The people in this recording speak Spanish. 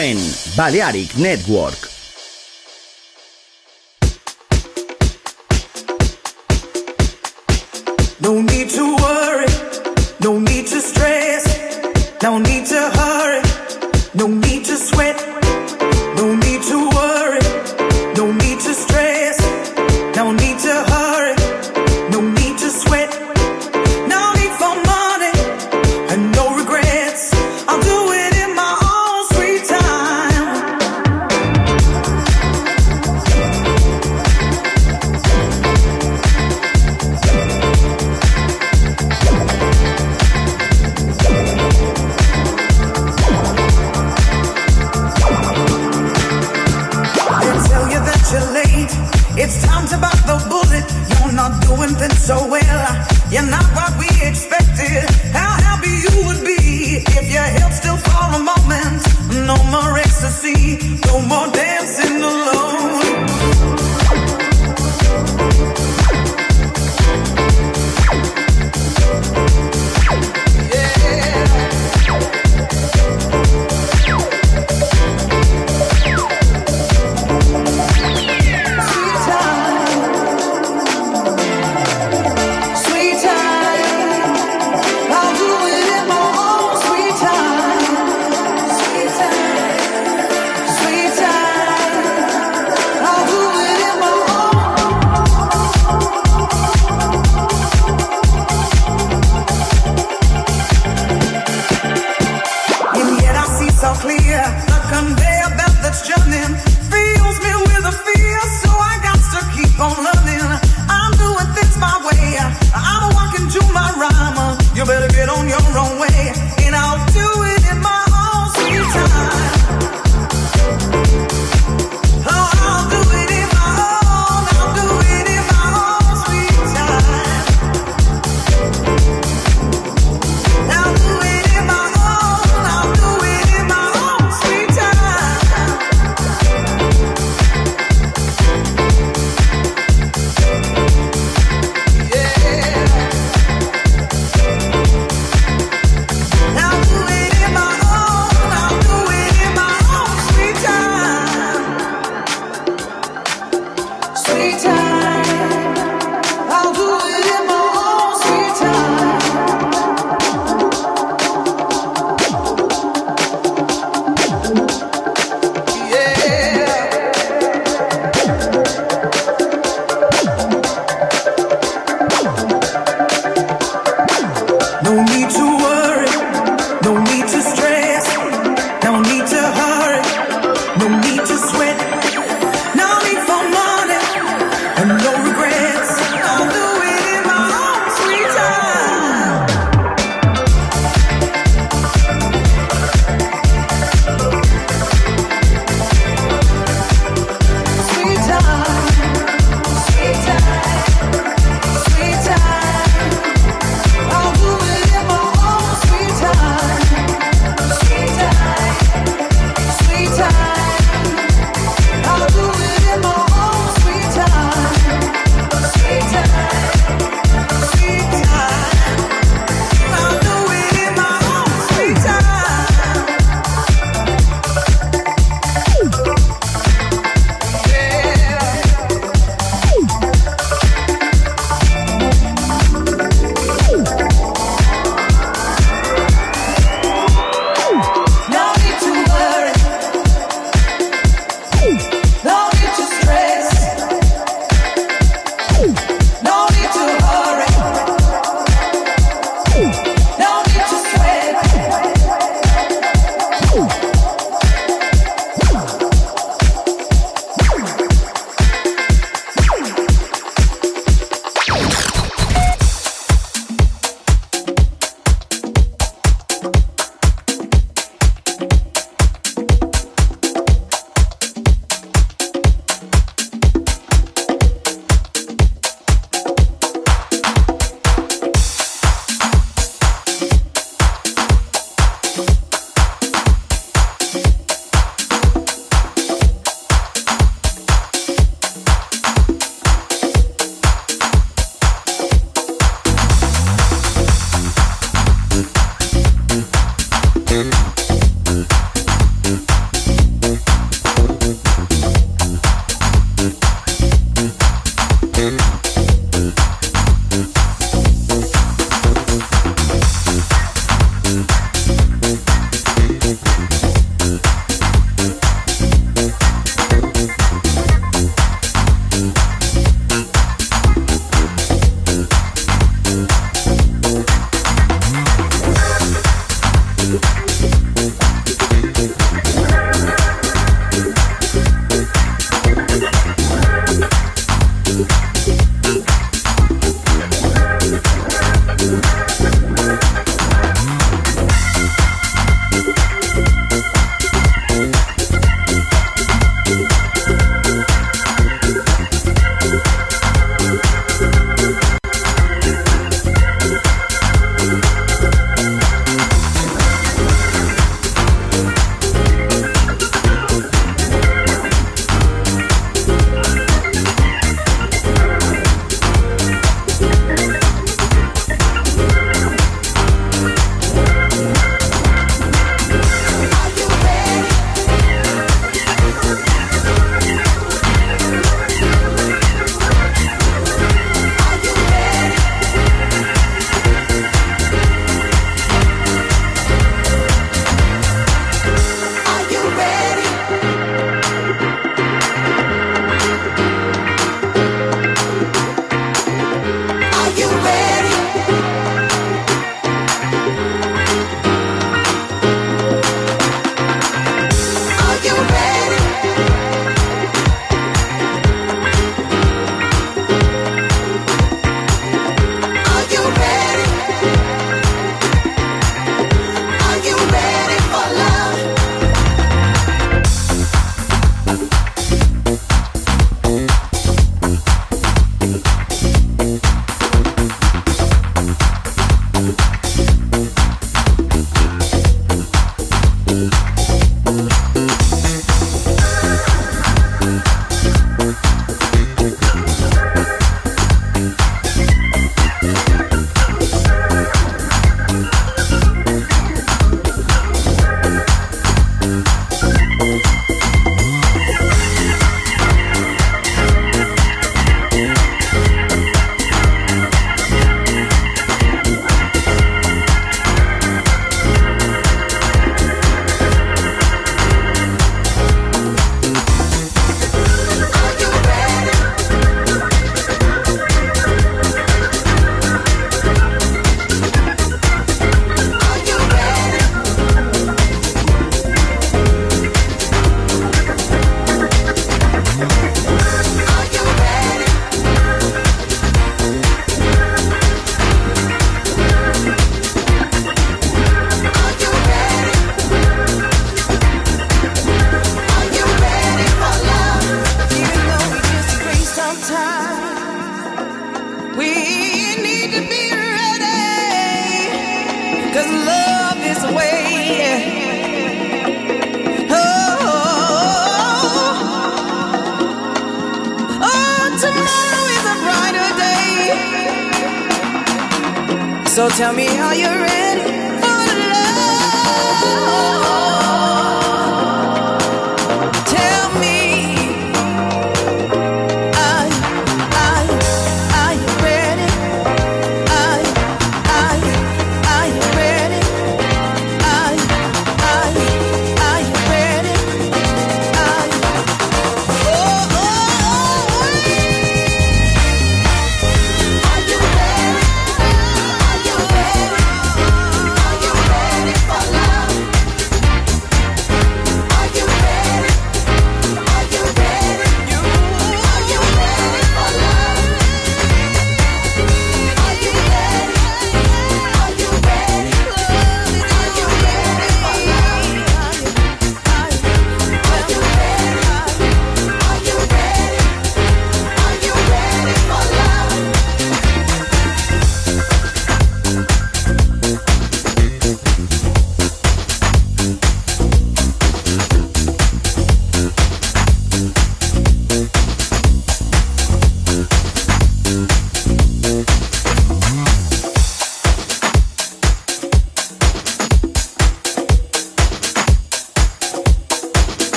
En Balearic Network.